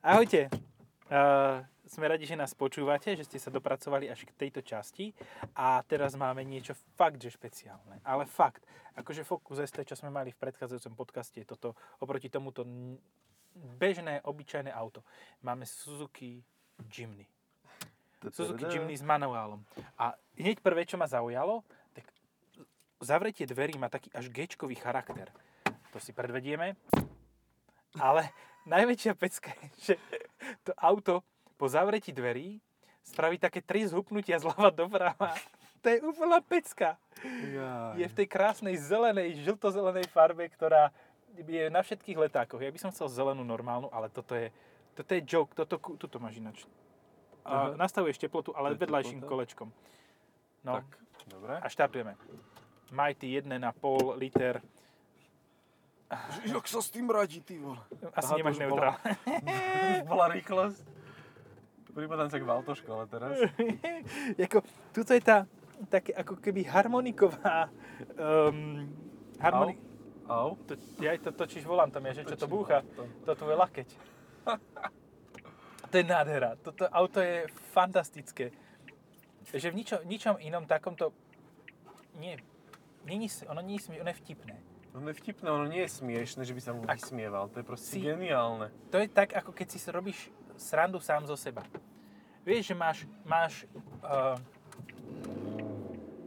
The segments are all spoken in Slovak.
Ahojte. Uh, sme radi, že nás počúvate, že ste sa dopracovali až k tejto časti a teraz máme niečo fakt, že špeciálne. Ale fakt, akože Focus ST, čo sme mali v predchádzajúcom podcaste, toto oproti tomuto bežné, obyčajné auto. Máme Suzuki Jimny. Suzuki Jimny s manuálom. A hneď prvé, čo ma zaujalo, tak zavretie dverí má taký až gečkový charakter. To si predvedieme. Ale najväčšia pecka je, že to auto po zavretí dverí spraví také tri zhupnutia zľava doprava. To je úplná pecka. Jaj. Je v tej krásnej zelenej, žltozelenej farbe, ktorá je na všetkých letákoch. Ja by som chcel zelenú normálnu, ale toto je, toto je joke. Toto, tuto máš ináč. A nastavuješ teplotu, ale vedľajším kolečkom. No Tak, dobre. a štartujeme. Mighty 1,5 liter. Jak sa s tým radí, ty vole? Asi Aha, nemáš už neutrál. Už bola rýchlosť. Pripadám sa k autoškole teraz. Jako, tuto je tá, také ako keby harmoniková um, harmoni- Au. To, ja to točíš volantom, ja, že čo to búcha? To tvoje lakeť. to je nádhera. Toto auto je fantastické. Že v ničom, ničom inom takomto... Nie, nie, nie, ono nie je, ono je vtipné. Ono je vtipné, ono nie je smiešne, že by sa mu Ak- vysmieval. To je proste Si- geniálne. To je tak, ako keď si robíš srandu sám zo seba. Vieš, že máš... máš uh,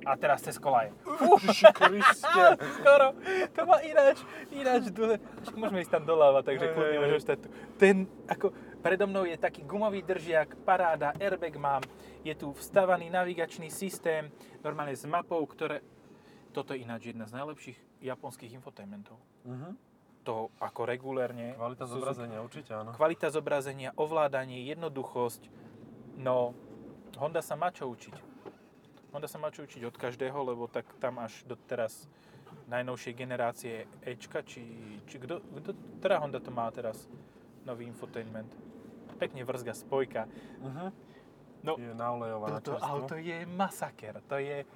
a teraz cez kolaje. Ježiši Kriste. Skoro. To má ináč, ináč dole. Môžeme ísť tam doľava, takže kľudne hej. stať tu. Ten, ako, predo mnou je taký gumový držiak, paráda, airbag mám, je tu vstavaný navigačný systém, normálne s mapou, ktoré... Toto je ináč jedna z najlepších japonských infotainmentov. Mhm. To ako regulérne... Kvalita Suzuki- zobrazenia, určite áno. Kvalita zobrazenia, ovládanie, jednoduchosť. No, Honda sa má čo učiť. Honda sa má čo učiť od každého, lebo tak tam až do teraz najnovšej generácie Ečka, či, či kto, kto, ktorá Honda to má teraz nový infotainment. Pekne vrzga spojka. Mhm. No, Je naolejovaná toto čerstvo. auto je masaker. To je...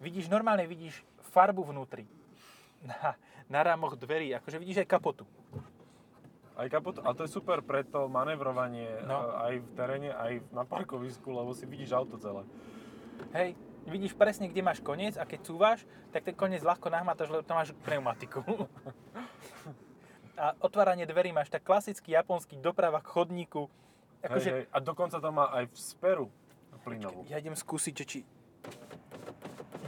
Vidíš, normálne vidíš farbu vnútri. Na, na rámoch dverí, akože vidíš aj kapotu. Aj kapot, a to je super pre to manevrovanie No. no. aj v teréne, aj na parkovisku, lebo si vidíš auto celé. Hej, vidíš presne, kde máš koniec a keď cúvaš, tak ten koniec ľahko nahmatáš, lebo tam máš pneumatiku. A otváranie dverí máš tak klasický japonský doprava k chodníku. Hej, Akože, hej. A dokonca to má aj v speru plynovú. ja idem skúsiť, či...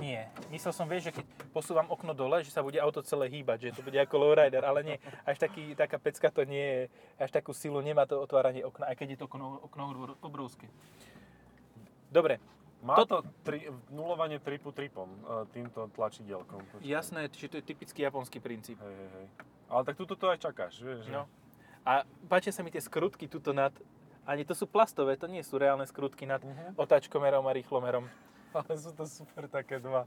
Nie. Myslel som, vieš, že keď posúvam okno dole, že sa bude auto celé hýbať, že to bude ako lowrider, ale nie. Až taký, taká pecka to nie je. Až takú silu nemá to otváranie okna, aj keď je to okno, okno obrovské. Dobre, Má To- to, tri, nulovanie tripu tripom, e, týmto tlačidielkom. Počkaj. jasné, že to je typický japonský princíp. Hej, hej, hej. Ale tak tuto to aj čakáš, vieš? No. A páčia sa mi tie skrutky tuto nad... Ani to sú plastové, to nie sú reálne skrutky nad Mhm. otáčkomerom a rýchlomerom. Ale sú to super také dva.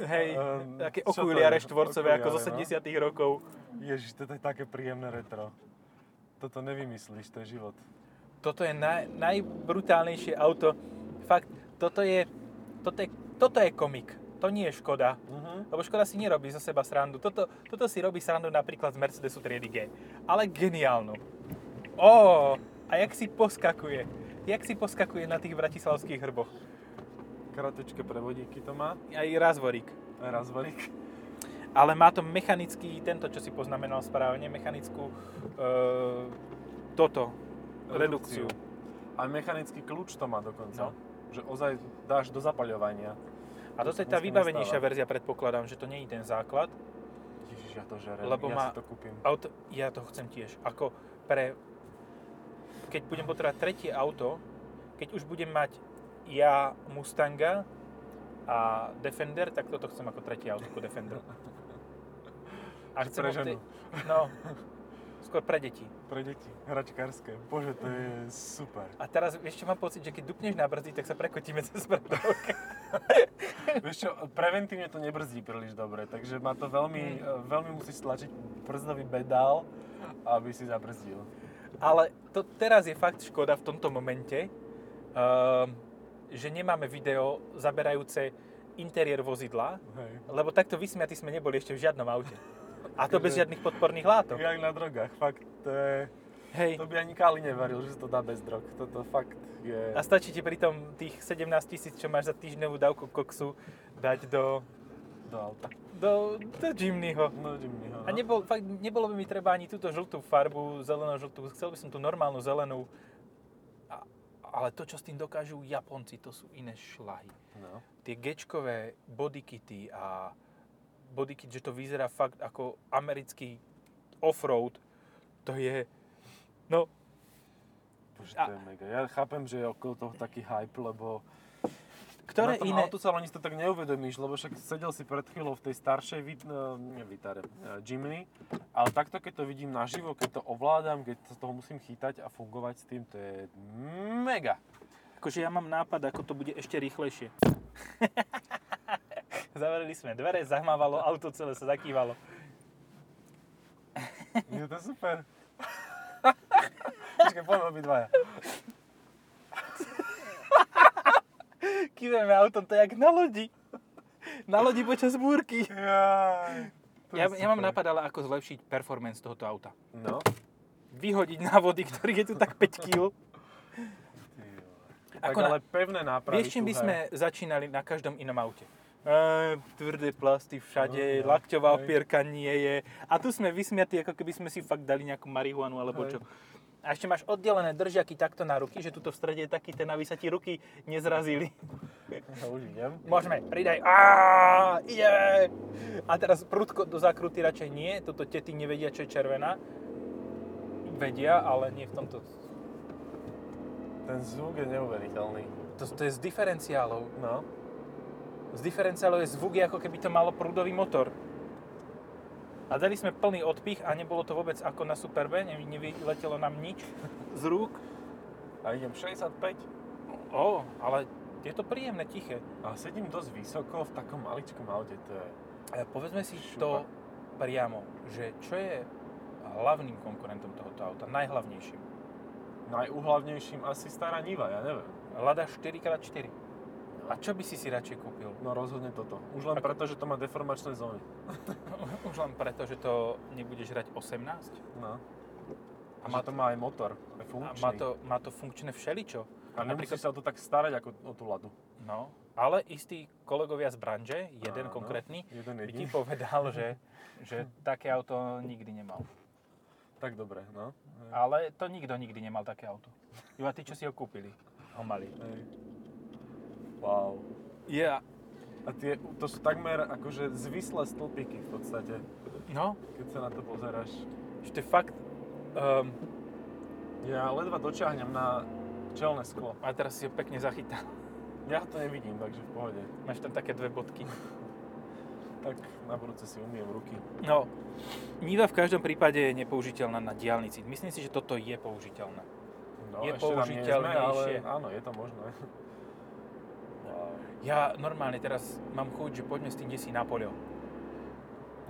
Hej, Ehm, také to okuliare štvorcové ako zo Okuliare, 70 rokov. Ježiš, toto je také príjemné retro. Toto nevymyslíš, to je život. Toto je naj, najbrutálnejšie auto. Fakt, toto je, toto je, toto je komik. To nie je Škoda. Mhm. Lebo Škoda si nerobí zo seba srandu. Toto, toto si robí srandu napríklad z Mercedesu triedy G. Ale geniálnu. Ó, a jak si poskakuje. Jak si poskakuje na tých bratislavských hrboch. Kratučké prevodíky to má, Aj razvorík. aj razvarík. Ale má to mechanický, tento, čo si poznamenal správne, mechanickú e, toto, redukciu. Aj mechanický kľúč to má dokonca. No. Že ozaj dáš do zapaľovania. A toto je To tá vybavenejšia stáva. verzia, predpokladám, že to nie je ten základ. Ježiš, ja to žerem, Lebo ja má- si to kúpim. Auto, ja to chcem tiež. Ako pre... Keď budem potrebovať tretie auto, keď už budem mať ja Mustanga a Defender, tak toto chcem ako tretie auto ako Defender. A chcem Pre ženu. No, skôr pre deti. Pre deti, hračkárske. Bože, to je super. A teraz ešte mám pocit, že keď dupneš na brzdy, tak sa prekotíme cez predovke. Vieš čo, preventívne to nebrzdí príliš dobre, takže má to veľmi, Mm. veľmi musíš stlačiť brzdový pedál, aby si zabrzdil. Ale to teraz je fakt škoda v tomto momente, ehm, že nemáme video zaberajúce interiér vozidla, Hej. lebo takto vysmiatí sme neboli ešte v žiadnom aute. A to bez žiadnych podporných látok. Jak na drogách, fakt, to je... Hej. To by ani Kali neveril, že sa to dá bez drog. Toto fakt je... A stačí ti pritom tých 17 tisíc, čo máš za týždňovú dávku koksu, dať do, do auta. do, do Jimnyho. No, Jimmy, A nebol, fakt, nebolo by mi treba ani túto žltú farbu, zeleno-žltú, chcel by som tú normálnu zelenú. A, ale to, čo s tým dokážu Japonci, to sú iné šlahy. No. Tie gečkové bodykity a bodykit, že to vyzerá fakt ako americký offroad, to je, no, Bože, A- to je mega. Ja chápem, že je okolo toho taký hype, lebo ktoré na tom iné... to tak neuvedomíš, lebo však sedel si pred chvíľou v tej staršej Vit, uh, nie Vitare, uh, Jimny, ale takto keď to vidím naživo, keď to ovládam, keď sa toho musím chytať a fungovať s tým, to je mega. Akože ja mám nápad, ako to bude ešte rýchlejšie. Zavreli sme dvere, zahmávalo, auto celé sa zakývalo. Je to super. Počkaj, poďme obidvaja. Kýveme autom, to je jak na lodi. Na lodi počas búrky. Je Ja, ja mám ale ako zlepšiť performance tohoto auta. No. Vyhodiť na vody, ktorý je tu tak 5 kg. Ako tak na- ale pevné nápravy Vieš, čím by sme začínali na každom inom aute? E, tvrdé plasty všade, No, no, lakťová hej. opierka nie je. A tu sme vysmiatí, ako keby sme si fakt dali nejakú marihuanu alebo Hej. čo. A ešte máš oddelené držiaky takto na ruky, že tuto v strede je taký ten, aby sa ti ruky nezrazili. Ja už idem. Môžeme, pridaj. Á, ide! A teraz prudko do zakruty radšej nie. Toto tety nevedia, čo je červená. Vedia, ale nie v tomto. Ten zvuk je neuveriteľný. To, to je z diferenciálov. No. Z diferenciálov je zvuk, ako keby to malo prúdový motor. A dali sme plný odpich a nebolo to vôbec ako na Superbe, ne- nevyletelo nám nič z rúk. A idem 65. Ó, ale je to príjemné, tiché. A sedím dosť vysoko v takom maličkom aute, to je... A povedzme si Šupa. to priamo, že čo je hlavným konkurentom tohoto auta, najhlavnejším. Najúhlavnejším asi stará Niva, ja neviem. Lada 4x4. A čo by si si radšej kúpil? No rozhodne toto. Už len Ako- preto, že to má deformačné zóny. Už len preto, že to nebudeš hrať 18? No. A A má to má aj motor, A aj funkčný. má to, má to funkčné všeličo. a nemusíš sa o to tak starať ako o tú ladu. No, ale istí kolegovia z branže, jeden Áno, konkrétny, Jeden by ti povedal, že, že také auto nikdy nemal. Tak dobre, no. Ale to nikto nikdy nemal také auto. Iba tí, čo si ho kúpili, ho mali. Hej. Wow. Ja. A tie, to sú takmer akože zvislé stĺpiky v podstate, No, keď sa na to pozeráš. je fakt... Um, Ja ledva dočiahnem na čelné sklo. a teraz si ho pekne zachytal. Ja to nevidím, takže v pohode. Máš tam také dve bodky. Tak na budúce si umiem ruky. No, Niva v každom prípade je nepoužiteľná na diálnici. Myslím si, že toto je použiteľné. No, Je ešte sme, ale áno, je to možné. Ja normálne teraz mám chuť, že poďme s tým desi na poľo.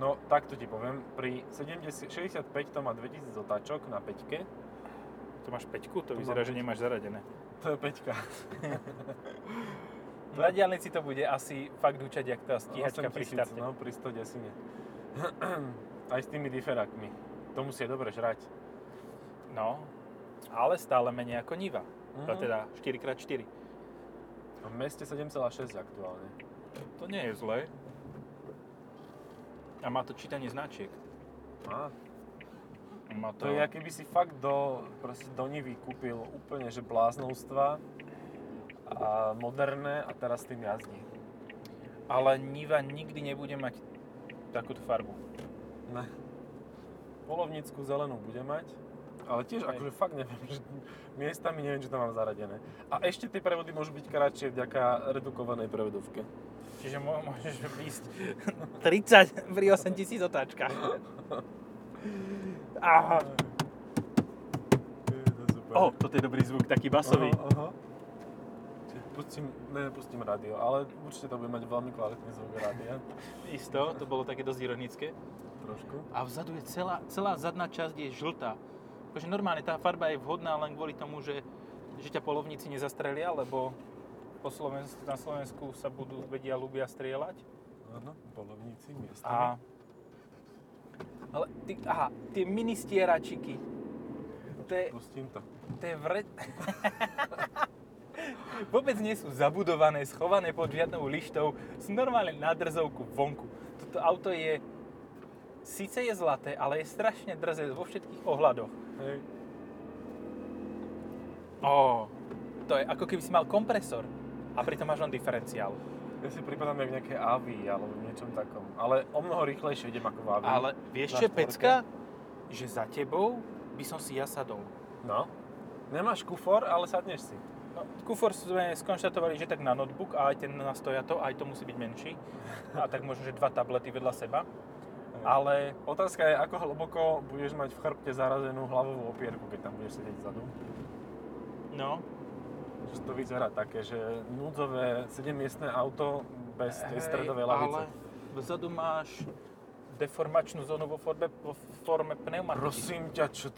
No, takto ti poviem, pri 70, 65 to má 2000 otáčok na 5 To máš peťku? To Tu vyzerá, že nemáš zaradené. To je 5 Na diálnici to bude asi fakt hučať, jak tá stíhačka pri štarte. No, pri 100 desine. Aj s tými diferákmi. To musí dobre žrať. No, ale stále menej ako Niva. To Mhm. teda 4x4. A v meste 7,6 aktuálne. To nie je zlé. A má to čítanie značiek. Á, Má to je, aký by si fakt do, proste do Nivy kúpil úplne, že bláznovstva a moderné a teraz tým jazdí. Ale Niva nikdy nebude mať takúto farbu. Ne. Polovnickú zelenú bude mať, ale tiež Hej. akože fakt neviem, že miestami neviem, čo tam mám zaradené. A ešte tie prevody môžu byť kratšie vďaka redukovanej prevodovke. Čiže mô- môžeš ísť 30 pri 8000 otáčkach. Aha. O, toto je dobrý zvuk, taký basový. Aha, aha. Pustím, ne, nepustím rádio, ale určite to bude mať veľmi kvalitný zvuk rádia. Isto, to bolo také dosť ironické. Trošku. A vzadu je celá, celá zadná časť je žltá. Takže normálne tá farba je vhodná len kvôli tomu, že, že ťa polovníci nezastrelia, lebo po Slovensku, na Slovensku sa budú vedia ľubia strieľať. Áno, polovníci miestami. A... Ale ty, aha, tie mini stieračiky. To je, Pustím to. to je vre... Vôbec nie sú zabudované, schované pod žiadnou lištou. Sú normálne na drzovku vonku. Toto auto je... Sice je zlaté, ale je strašne drzé vo všetkých ohľadoch. Hej. Ó, to je ako keby si mal kompresor a pritom máš len diferenciál. Ja si pripadám jak nejaké AVI alebo niečom takom. Ale o mnoho rýchlejšie idem ako v AVI. Ale vieš čo je pecka? Že za tebou by som si ja sadol. No. Nemáš kufor, ale sadneš si. No, kufor sme skonštatovali, že tak na notebook a aj ten na stojato, aj to musí byť menší. A tak možno, že dva tablety vedľa seba. Ale Otázka je, ako hlboko budeš mať v chrbte zarazenú hlavovú opierku, keď tam budeš sedieť vzadu. no, Že to vyzerá také, že núdzové 7-miestné auto bez tej hej, stredovej lavice. ale vzadu máš deformačnú zónu vo forme, vo forme pneumatiky. Prosím ťa, čo...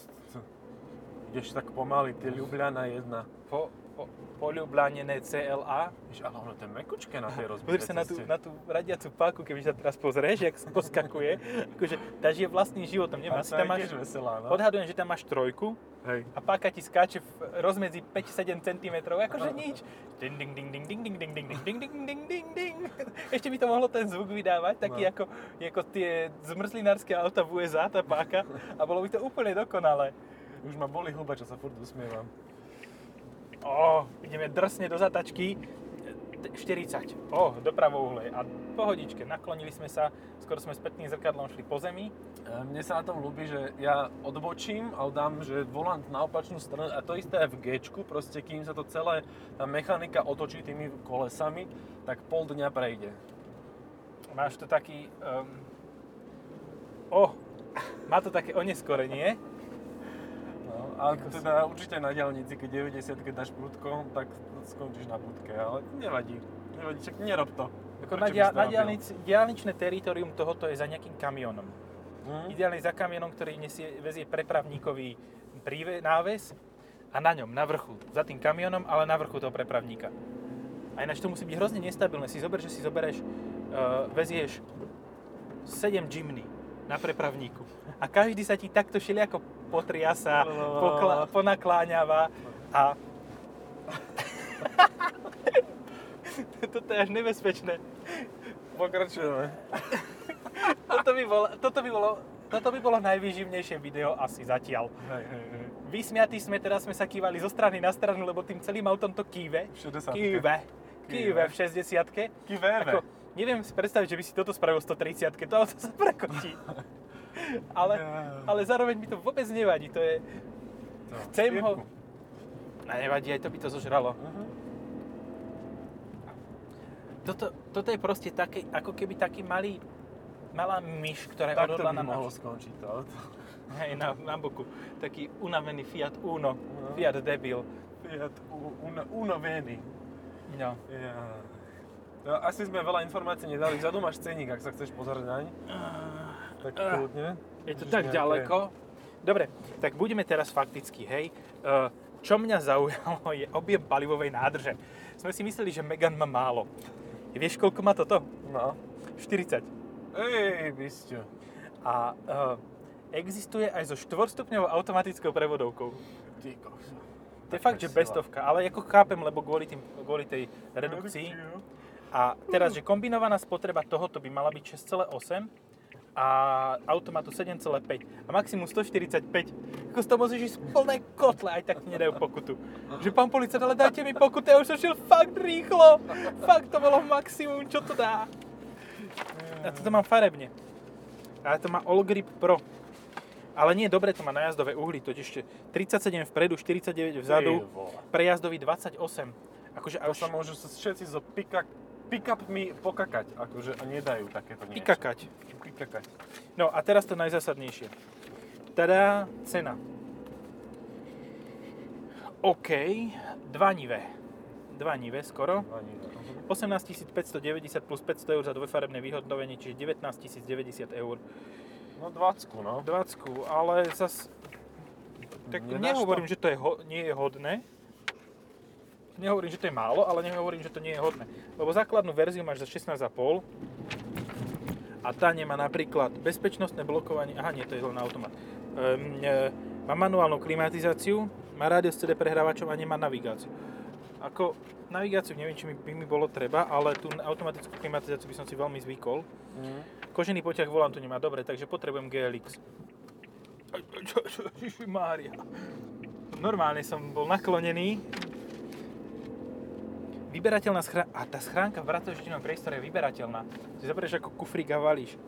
Ideš tak pomaly, ty Ljubljana jedna. Po, po, poľublánené CLA. Víš, ale ono to je mekučké na tej rozbitej Pozri sa na tú, na tú radiacu páku, keby sa teraz pozrieš, jak poskakuje. Akože tá žije vlastným životom. Neviem, asi tam máš... veselá, no. Odhadujem, že tam máš trojku Hej. a páka ti skáče v rozmedzi 5-7 cm, akože nič. Ding, ding, ding, ding, ding, ding, ding, ding, ding, ding, ding, ding, ding, ding. Ešte by to mohlo ten zvuk vydávať, taký No. ako, ako tie zmrzlinárske auta v USA, tá páka. A bolo by to úplne dokonalé. Už ma boli huba, čo sa furt usmievam. Ó, ideme drsne do zatačky. 40. Ó, do pravouhle. A pohodičke, naklonili sme sa, skoro sme s pekným zrkadlom šli po zemi. E, Mne sa na tom ľúbi, že ja odbočím a dám, že volant na opačnú stranu a to isté aj v g proste kým sa to celé, tá mechanika otočí tými kolesami, tak pol dňa prejde. Máš to taký... Um... Oh, má to také oneskorenie. No, a teda určite na diálnici, keď 90 keď dáš prudko, tak skončíš na prudke, ale nevadí. Nevadí, čak nerob to. Ako na, dia- to na robil? diálnici, diálničné teritorium tohoto je za nejakým kamionom. Hm? Ideálne za kamionom, ktorý nesie, vezie prepravníkový príve, náves a na ňom, na vrchu, za tým kamionom, ale na vrchu toho prepravníka. A ináč to musí byť hrozne nestabilné. Si zober, že si zoberieš, uh, vezieš 7 Jimny na prepravníku a každý sa ti takto šeliako potriasa, pokla- ponakláňava a... Toto je až nebezpečné. Pokračujeme. Toto by bolo, toto by bolo, toto by bolo najvýživnejšie video asi zatiaľ. Hej, hej, hej. Vysmiatí sme, teraz sme sa kývali zo strany na stranu, lebo tým celým autom to kýve. V 60. Kýve. Kýve v 60 Kýveve. Ako, neviem si predstaviť, že by si toto spravil v 130 to auto sa prekočí. ale, ale zároveň mi to vôbec nevadí, to je... To, Chcem ho... A nevadí, aj to by to zožralo. Mhm. Toto, toto je proste také, ako keby taký malý, malá myš, ktorá je odhodlaná na mohlo skončiť to auto. Hej, na, na boku. Taký unavený Fiat Uno. No. Fiat debil. Fiat U- Uno, Uno Veni. No. Ja. No, asi sme veľa informácií nedali. Vzadu máš ceník, ak sa chceš pozrieť naň. Tak Ah. kľudne. Je to Vidíš tak nejaké- ďaleko. Dobre, tak budeme teraz fakticky, hej. Eh, Čo mňa zaujalo je objem palivovej nádrže. Sme si mysleli, že Megan má málo. Vieš, koľko má toto? No. 40. Ej, bysťo. A eh, existuje aj so štvorstupňovou automatickou prevodovkou. Ty kokso. To je fakt, že bestovka, ale ako chápem, lebo kvôli, tým, kvôli tej redukcii. A teraz, že kombinovaná spotreba tohoto by mala byť 6,8 a automatu 7,5 a maximum 145. Ako toho môžeš ísť plné kotle, aj tak ti nedajú pokutu. Že pán policajt, ale dajte mi pokutu, ja už som šiel fakt rýchlo. Fakt to bolo maximum, čo to dá. A toto mám farebne. Ale to má All Grip Pro. Ale nie, dobre to má najazdové uhly, totiž ešte 37 vpredu, 49 vzadu, prejazdový 28. Akože To až sa môžu všetci zo pick pick-upmi pokakať, akože a nedajú takéto niečo. pikakať. Pikakať. No a teraz to najzásadnejšie. Tada, cena. OK, dva nive. Dva nive skoro. Ani, ne. 18 590 plus 500 eur za dvojfarebné vyhodnovenie, čiže 19 090 eur. no 20, no. 20, ale zas... Tak Nedáš nehovorím, to? že to je ho, nie je hodné. Nehovorím, že to je málo, ale nehovorím, že to nie je hodné. Lebo základnú verziu máš za 16,5 a tá nemá napríklad bezpečnostné blokovanie, aha nie, to je len automat. Um, e, Má manuálnu klimatizáciu, má rádio s CD prehrávačom a nemá navigáciu. Ako navigáciu neviem, či mi, by mi bolo treba, ale tú automatickú klimatizáciu by som si veľmi zvykol. Mm. Kožený poťah volantu nemá, dobre, takže potrebujem GLX. Mária. Normálne som bol naklonený. Vyberateľná schránka. A tá schránka v vratožitnom priestore je vyberateľná. Si zoberieš ako kufrík a valíš.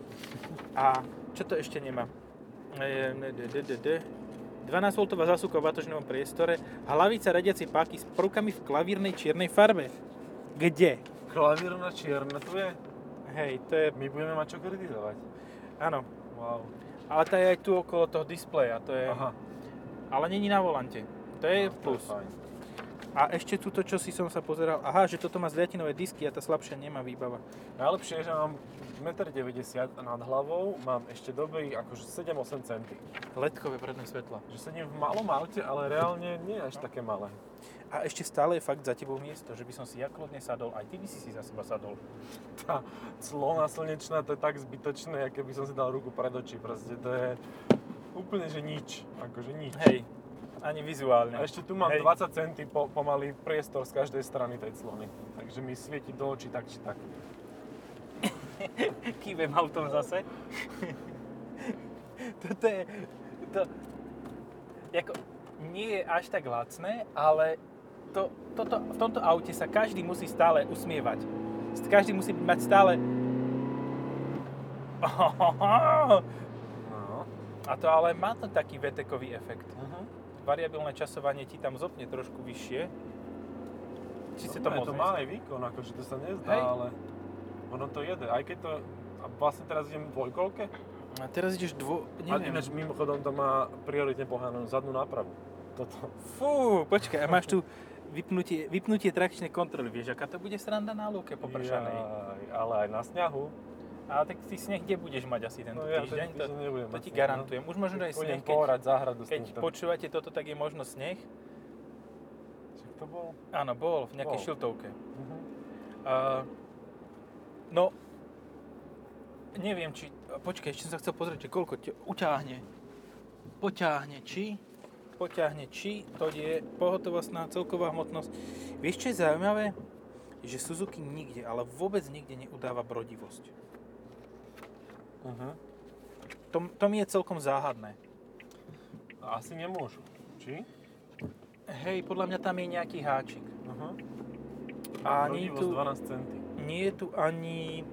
A čo to ešte nemá? E, ne, de, de, de, de. 12V zásuvka v batožnom priestore, hlavica radiacej páky s prvkami v klavírnej čiernej farbe. Kde? Klavírna čierna tu je. Hej, to je... My budeme mať čo kritizovať. Áno. Wow. Ale tá je aj tu okolo toho displeja, to je... Aha. Ale není na volante. To je No, plus. To je fajn. A ešte túto, čo si som sa pozeral, aha, že toto má zliatinové disky a tá slabšia nemá výbava. Najlepšie je, že mám 1,90 m nad hlavou, mám ešte dobrý akože 7-8 cm. Ledkové predné svetla. Že sedím v malom aute, ale reálne nie až také malé. A ešte stále je fakt za tebou miesto, že by som si ja kľudne sadol, aj ty by si si za seba sadol. Tá clona slnečná, to je tak zbytočné, aké by som si dal ruku pred oči. Proste to je úplne, že nič. Akože nič. Hej, ani vizuálne. A ešte tu mám Hej. 20 cm po, pomaly priestor z každej strany tej clony. Takže mi svieti do očí tak či tak. Kývem autom zase. Toto je... To, jako, nie je až tak lacné, ale to, toto, v tomto aute sa každý musí stále usmievať. Každý musí mať stále... No. A to ale má to taký VTkový efekt. Uh-huh. Variabilné časovanie ti tam zopne trošku vyššie. Či si to moc to má aj výkon, akože to sa nezdá, Hej. ale ono to jede. Aj keď to, a vlastne teraz idem v dvojkolke, A teraz ideš dvo... a Neviem. ináč mimochodom to má prioritne pohánanú zadnú nápravu. Toto. Fú, počkaj, a máš tu vypnutie, vypnutie trakčnej kontroly. Vieš, aká to bude sranda na lúke popršanej? Jaj, ale aj na snehu. Ale tak ty sneh kde budeš mať asi tento No ja týždeň? To, nebudem to ti sneh, no. garantujem. Už možno aj Pôjdem sneh, keď, pohrať záhradu keď počúvate toto, tak je možno sneh. Však to bol? Áno, bol v nejakej Bol. šiltovke. Uh-huh. Uh, no, neviem, či... Počkaj, ešte som sa chcel pozrieť, že koľko te, uťahne. Poťahne, či... Poťahne, či to je pohotovostná celková hmotnosť. Vieš, čo je zaujímavé? Že Suzuki nikde, ale vôbec nikde neudáva brodivosť. Uh-huh. To, to mi je celkom záhadné. Asi nemôžu. Či? Hej, podľa mňa tam je nejaký háčik. Uh-huh. A nie je, tu, 12 centy. nie je tu ani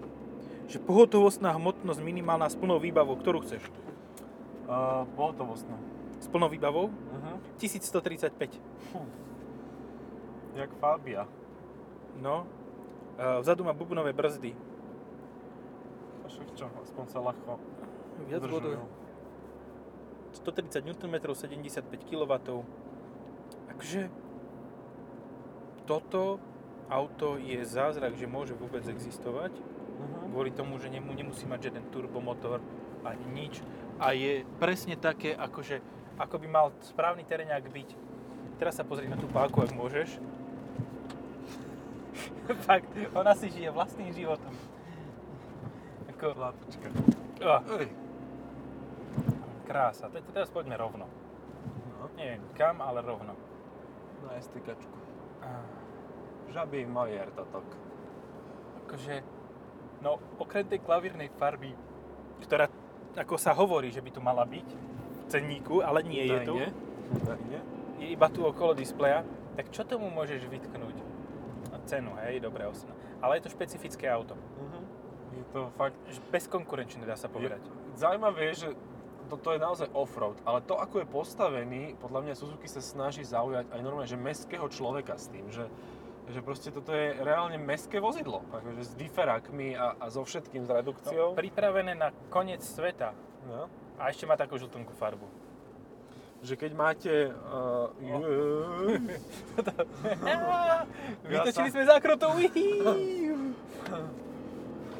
že pohotovostná hmotnosť minimálna s plnou výbavou, ktorú chceš? Uh, pohotovostnú. S plnou výbavou? Uh-huh. 1135. Jak Fabia. No. Uh, vzadu má bubnové brzdy. A však čo, aspoň sa ľahko Viac udržujú. vodu. 130 Nm, 75 kW. Takže toto auto je zázrak, že môže vôbec existovať. Uh-huh. Kvôli tomu, že nemu nemusí mať žiaden turbomotor ani nič. A je presne také, akože, ako by mal správny teréňák byť. Teraz sa pozri na tú páku, ak môžeš. Fakt, ona si žije vlastným životom. Oh, Ej. krása. Te- Teraz poďme rovno. No, Neviem kam, ale rovno. na STKčku. Ah, Žabý majer totok. Akože, no okrem tej klavírnej farby, ktorá ako sa hovorí, že by tu mala byť v cenníku, ale nie je tu. Údajne. je iba tu okolo displeja, tak čo tomu môžeš vytknúť? No, cenu, hej, dobre, osna. Ale je to špecifické auto. Uh-huh. Je to fakt... Bezkonkurenčné, dá sa povedať. Zaujímavé je, že toto je naozaj off-road, ale to, ako je postavený, podľa mňa Suzuki sa snaží zaujať aj normálne, že mestského človeka s tým, že, že proste toto je reálne mestské vozidlo, akože s diferákmi a, a so všetkým, s No, redukciou. pripravené na koniec sveta. No. A ešte má takú žltonku farbu. Že keď máte... Uh, Vytočili sa- sme zákrotou.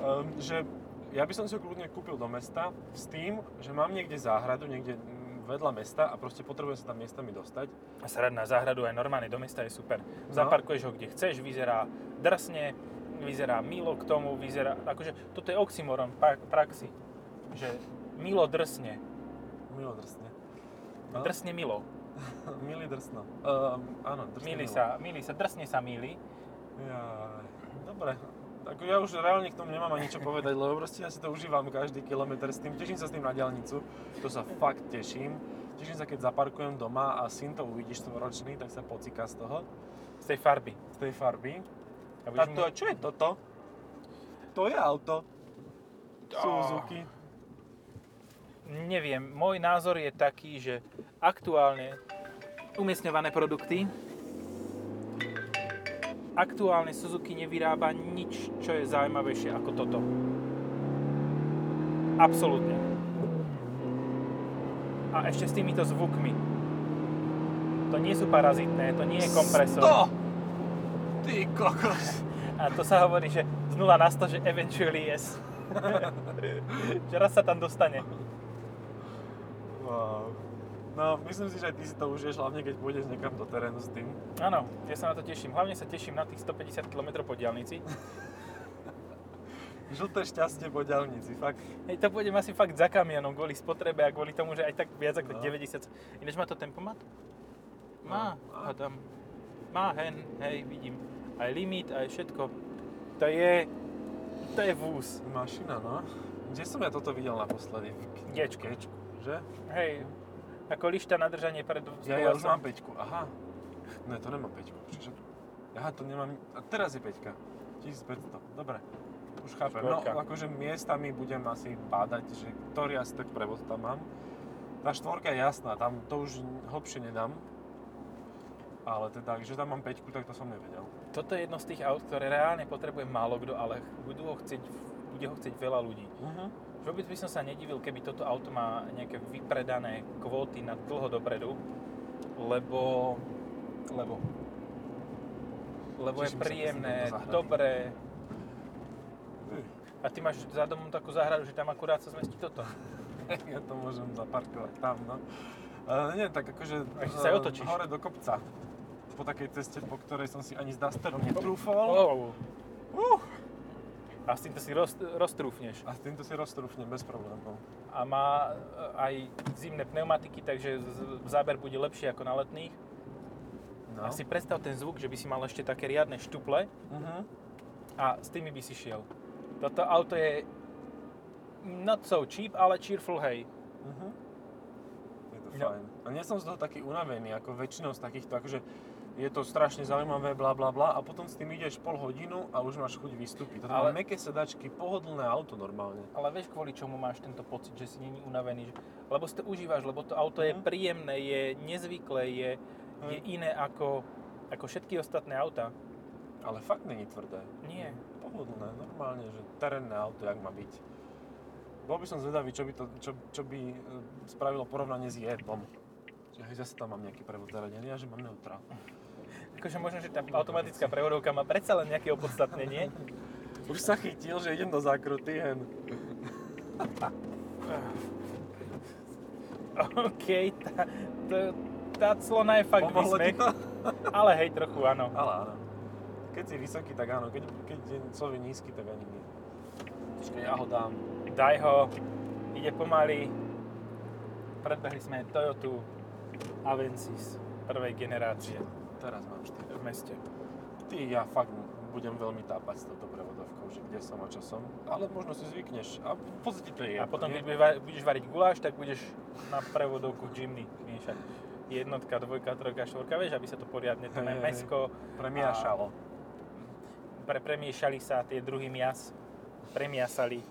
um, že ja by som si ho kľudne kúpil do mesta s tým, že mám niekde záhradu, niekde mm, vedľa mesta a proste potrebujem sa tam miestami dostať. A srad na záhradu aj normálne do mesta je super. No. Zaparkuješ ho kde chceš, vyzerá drsne, vyzerá milo k tomu, vyzerá, akože toto je oxymoron pra- praxi, že milo drsne. Milodrsne. No. Drsne milo. Milý drsno. Uh, áno, drsne Milí milo. sa, milí sa, drsne sa milí. Jaj, dobre. Ako ja už reálne k tomu nemám ani čo povedať, lebo proste ja si to užívam každý kilometr s tým. Teším sa s tým na diaľnicu, to sa fakt teším. Teším sa, keď zaparkujem doma a syn to uvidíš ročný, tak sa pocíka z toho, Z tej farby. z tej farby. A budeš Táto, čo je toto? To je auto. Suzuki. Neviem, môj názor je taký, že aktuálne umiestňované produkty aktuálne Suzuki nevyrába nič, čo je zaujímavejšie ako toto. Absolútne. A ešte s týmito zvukmi. To nie sú parazitné, to nie je kompresor. 100! Ty kokos. A to sa hovorí, že z 0 na 100, že eventually yes. že raz sa tam dostane. Wow. No, myslím si, že aj ty si to užiješ, hlavne keď pôjdeš niekam do terénu s tým. Áno, ja sa na to teším. Hlavne sa teším na tých 150 km po diálnici. Žlté šťastie po diaľnici, fakt. Hej, to pôjdem asi fakt za kamionom kvôli spotrebe a kvôli tomu, že aj tak viac ako No. 90... Ináč má to tempomat? Má, No, a tam. Má hen, hej, vidím. Aj limit, aj všetko. To je... To je vúz. Mašina, no. Kde som ja toto videl naposledy? V Gčke. Gčku, že? Hej, ako lišta na držanie pred Ja, ja už mám peťku, aha. Ne, to nemám peťku. Čiže... Aha, to nemám... A teraz je peťka. 1500, dobre. Už chápem. No, akože miestami budem asi bádať, že ktorý asi tak prevod tam mám. Tá štvorka je jasná, tam to už hlbšie nedám. Ale teda, že tam mám peťku, tak to som nevedel. Toto je jedno z tých aut, ktoré reálne potrebuje málo kto, ale budú ho chcieť, bude ho chcieť veľa ľudí. Uh-huh. Vôbec by som sa nedivil, keby toto auto má nejaké vypredané kvóty na dlho dopredu, lebo... lebo... Lebo je Teším si príjemné, dobré. A ty máš za domom takú záhradu, že tam akurát sa zmestí toto. ja to môžem zaparkovať tam, no. Uh, nie, tak akože ešte sa eh, otočíš. hore do kopca. Po takej ceste, po ktorej som si ani s Dusterom netrúfol. Oh. Uh. A s týmto si roz, roztrúfneš. A s týmto si roztrúfnem bez problémov. A má e, aj zimné pneumatiky, takže záber bude lepší ako na letných. No. A si predstav ten zvuk, že by si mal ešte také riadne štuple Uh-huh. a s tými by si šiel. Toto auto je not so cheap, ale cheerful, hej. Uh-huh. Je to No. fajn. A nie som z toho taký unavený, ako väčšinou z takýchto, akože je to strašne zaujímavé, bla bla bla, a potom s tým ideš pol hodinu a už máš chuť vystúpiť. Toto Ale- meké sedačky, pohodlné auto normálne. Ale vieš, kvôli čomu máš tento pocit, že si není unavený? Že, lebo si to užívaš, lebo to auto je Mhm. príjemné, je nezvyklé, je, je Hej. iné ako, ako všetky ostatné auta. Ale fakt není tvrdé. Nie. Pohodlné, normálne, že terénne auto, jak má byť. Bol by som zvedavý, čo by, to, čo, čo by e, spravilo porovnanie s Jeepom. Že hej, zase tam mám nejaký prevod zaradený a že mám neutrál. Akože možno, že tá automatická prevodovka má predsa len nejaké opodstatnenie. Už sa chytil, že idem do zákruty hen. OK, tá, to, tá clona je fakt Pomohlo ti vysmech. to? Ale hej, trochu áno. Ale áno. Keď si vysoký, tak áno. Keď, keď je človek nízky, tak ani nie. Počkaj, ja ho dám. Daj ho, ide pomaly. Predbehli sme Toyotu Avensis prvej generácie Teraz mám 4. v meste. Ty, ja fakt budem veľmi tápať s touto prevodovkou, že kde som a čo som. Ale možno si zvykneš. A v podstate to je A potom, keď budeš variť guláš, tak budeš na prevodovku Jimny miešať. Jednotka, dvojka, trojka, štvorka, vieš, aby sa to poriadne, to hej. mesko, Premiašalo. pre, premiešali sa tie druhý mias, premiasali.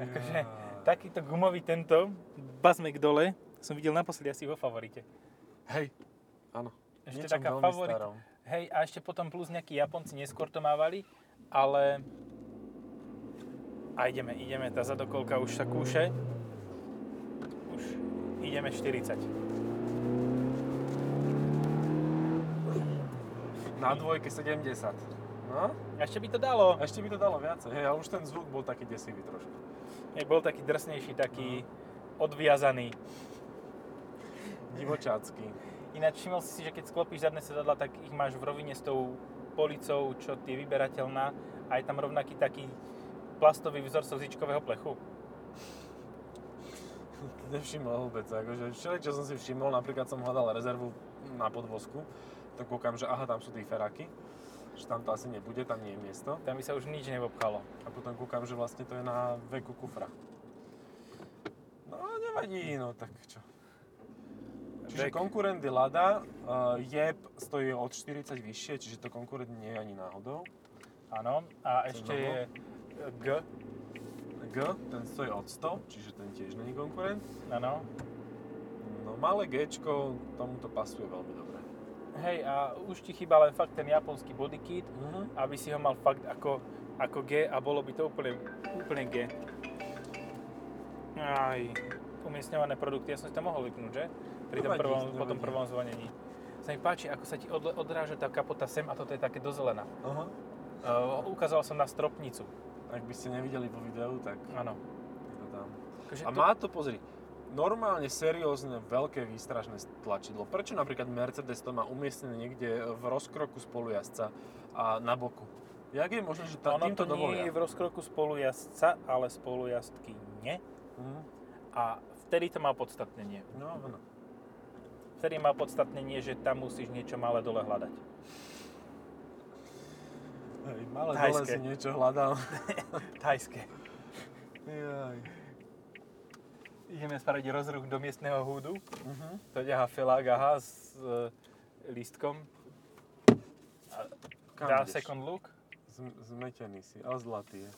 Akože, takýto gumový tento, bazmek dole, som videl naposledy asi vo favorite. Hej, áno. Ešte Niečom taká veľmi favorita. starom. Hej, a ešte potom plus nejakí Japonci neskôr to mávali, ale... A ideme, ideme, tá zadokolka už sa kúše. Už ideme 40. Na dvojke 70. No, ešte by to dalo. ešte by to dalo viacej. Hej, ale už ten zvuk bol taký desivý trošku. Hej, bol taký drsnejší, taký odviazaný. Divočácky. Ináč všimol si si, že keď sklopíš zadné sedadla, tak ich máš v rovine s tou policou, čo je vyberateľná a je tam rovnaký taký plastový vzor slzičkového plechu. nevšimol vôbec. Akože všeli, čo som si všimol, napríklad som hľadal rezervu na podvozku, tak kúkam, že aha, tam sú tí feráky, že tam to asi nebude, tam nie je miesto. Tam by sa už nič nevobchalo. A potom kúkam, že vlastne to je na veku kufra. No nevadí, no tak čo. Čiže Vek. konkurent je Lada, uh, Jeb stojí od 40 vyššie, čiže to konkurent nie je ani náhodou. Áno. A Co ešte je G. G, ten stojí od 100, čiže ten tiež není konkurent. Áno. No malé Gčko, tomu to pasuje veľmi dobre. Hej, a už ti chýba len fakt ten japonský bodykit, Mhm. aby si ho mal fakt ako, ako G a bolo by to úplne, úplne G. Aj, umiestňované produkty, ja som si to mohol vypnúť, že? Pri tom prvom, po tom prvom zvonení. Sa mi páči, ako sa ti odle- odráža tá kapota sem a toto je také do zelená. Aha. Uh, ukázal som na stropnicu. Ak by ste nevideli vo videu, tak Áno. je to tam. Akože A to- má to, pozri, normálne seriózne veľké výstražné tlačidlo. Prečo napríklad Mercedes to má umiestnené niekde v rozkroku spolujazca a na boku? Jak je možné, že tá, ono týmto to nie dovolia? je v rozkroku spolujazdca, ale spolujazdky nie. Mhm. A vtedy to má podstatnenie. No, áno. Vtedy má podstatnenie, že tam musíš niečo malé dole hľadať. Hej, malé dole Thajské. si niečo hľadal. Thajské. Jaj. Ideme spraviť rozruch do miestneho húdu. Mhm. To ťahá felák, aha, s e, lístkom. Kam Dá ideš? second look. Zm- zmetený si, ale zlatý je.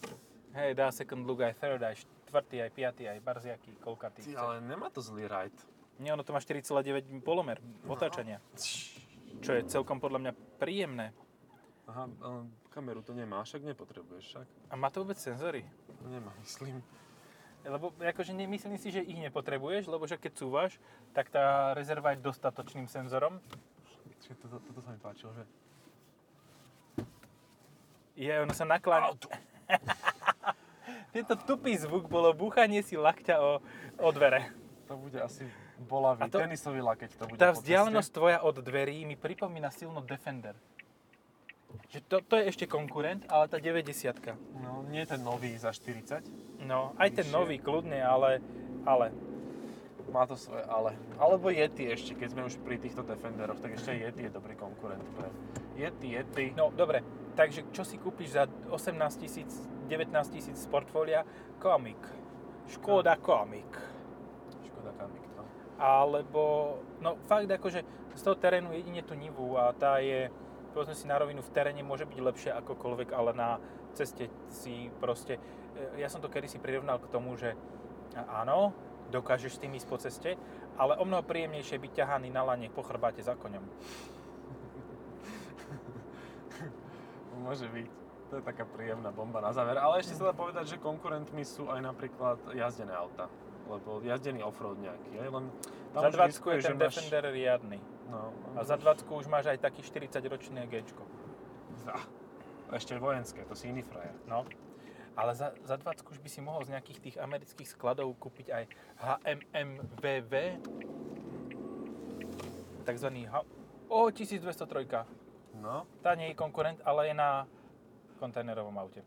Hej, dá second look aj third, aj štvrtý, aj piatý, aj barziaký, koľkatý. Ty, ale nemá to zlý ride. Nie, ono to má 4,9 polomer otáčania. Čo je celkom podľa mňa príjemné. Aha, ale kameru to nemá, však nepotrebuješ však. A má to vôbec senzory? Nemá, myslím. Lebo akože nemyslím si, že ich nepotrebuješ, lebo že keď cúvaš, tak tá rezerva je dostatočným senzorom. Čiže toto, toto sa mi páčilo, že... Je, ono sa nakláňa. Tento tupý zvuk bolo búchanie si lakťa o, o dvere. To bude asi bolavý A to- tenisový lakeť to bude Tá vzdialenosť tvoja od dverí mi pripomína silno Defender. Že to, to je ešte konkurent, ale tá 90 ceste. No, nie ten nový za 40. No, aj ten nový, kľudne, ale, ale Má to svoje ale. Alebo Yeti ešte, keď sme už pri týchto Defenderoch, tak ešte Yeti je dobrý konkurent pre Yeti, Yeti. No, dobre. Takže čo si kúpiš za 18 tisíc, 19 tisíc z portfólia? Komik. Škoda komik. Škoda kamik, no. Alebo, no fakt akože z toho terénu jedine tú Nivu a tá je, povedzme si na rovinu, v teréne môže byť lepšia akokoľvek, ale na ceste si proste, e, ja som to kedysi prirovnal k tomu, že áno, dokážeš s tým ísť po ceste, ale o mnoho príjemnejšie byť ťahaný na lane po chrbáte za koňom. Môže byť. To je taká príjemná bomba na záver. Ale ešte sa dá povedať, že konkurentmi sú aj napríklad jazdené auta. Lebo jazdený offroad nejaký, len tam za už 20 je ten máš- Defender riadny. No, A za 20 už máš aj taký 40-ročný Gčko. Za- Ešte vojenské, to si iný frajer. No. Ale za, za 20 už by si mohol z nejakých tých amerických skladov kúpiť aj HMMVV. Takzvaný H... O, 1203. No, Tá nie je konkurent, ale je na kontajnerovom aute.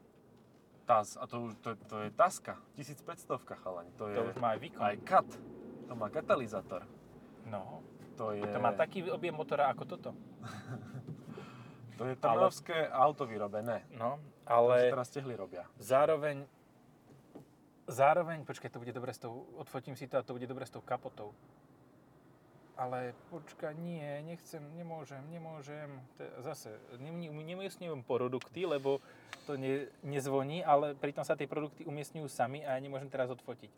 TAS, a to, to, to je Taska, 1500 chalani, to je To už má aj výkon. aj kat, to má katalizátor, No. To je, To má taký objem motora ako toto. to je trnovské auto vyrobené, No, ale... ale teraz tehly robia. zároveň... Zároveň, počkaj, to bude dobre s tou... Odfotím si to a to bude dobre s tou kapotou. Ale počkaj, nie, nechcem, nemôžem, nemôžem. To je zase, neumiestňujem produkty, lebo to ne, nezvoní, ale pritom sa tie produkty umiestňujú sami a ja nemôžem teraz odfotiť.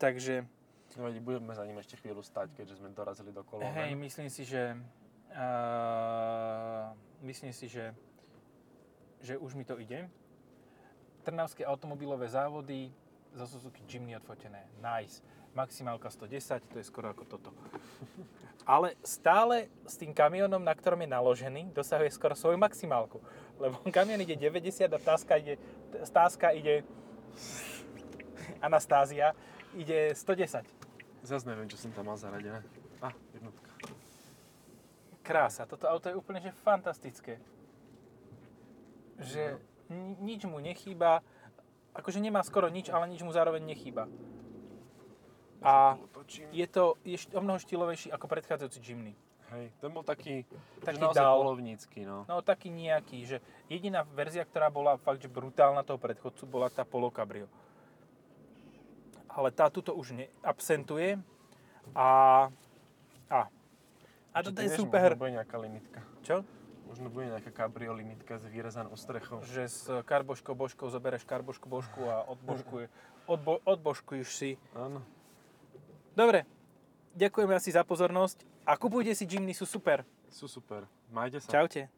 Takže, Nevadí, budeme za ním ešte chvíľu stať, keďže sme dorazili do kolóna. hej, myslím si, že... Uh, myslím si, že, že už mi to ide. Trnavské automobilové závody zo Suzuki Jimny odfotené. Nice. Maximálka 110, to je skoro ako toto. Ale stále s tým kamionom, na ktorom je naložený, dosahuje skoro svoju maximálku. Lebo kamion ide 90 a táska ide, táska ide Anastázia ide 110. Zas neviem, čo som tam mal zaradené. A, jednotka. Krása, toto auto je úplne že fantastické. Že ni- nič mu nechýba, akože nemá skoro nič, ale nič mu zároveň nechýba. A je to je o mnoho štýlovejší ako predchádzajúci Jimny. Hej, ten bol taký, Taký že naozaj dal. polovnícky, no. No taký nejaký, že jediná verzia, ktorá bola fakt, že brutálna toho predchodcu, bola tá Polo Cabrio. Ale tá tuto už neabsentuje a... A. A Čo toto je super. Možno bude nejaká limitka. Čo? Možno bude nejaká cabrio limitka s vyrezanou strechou. Že s karboškou božkou zobereš karbošku božku a odbožkuje, odbo, odbožkuješ si. Áno. Dobre, ďakujeme asi za pozornosť a kupujte si Jimny, sú super. Sú super. Majte sa. Čaute.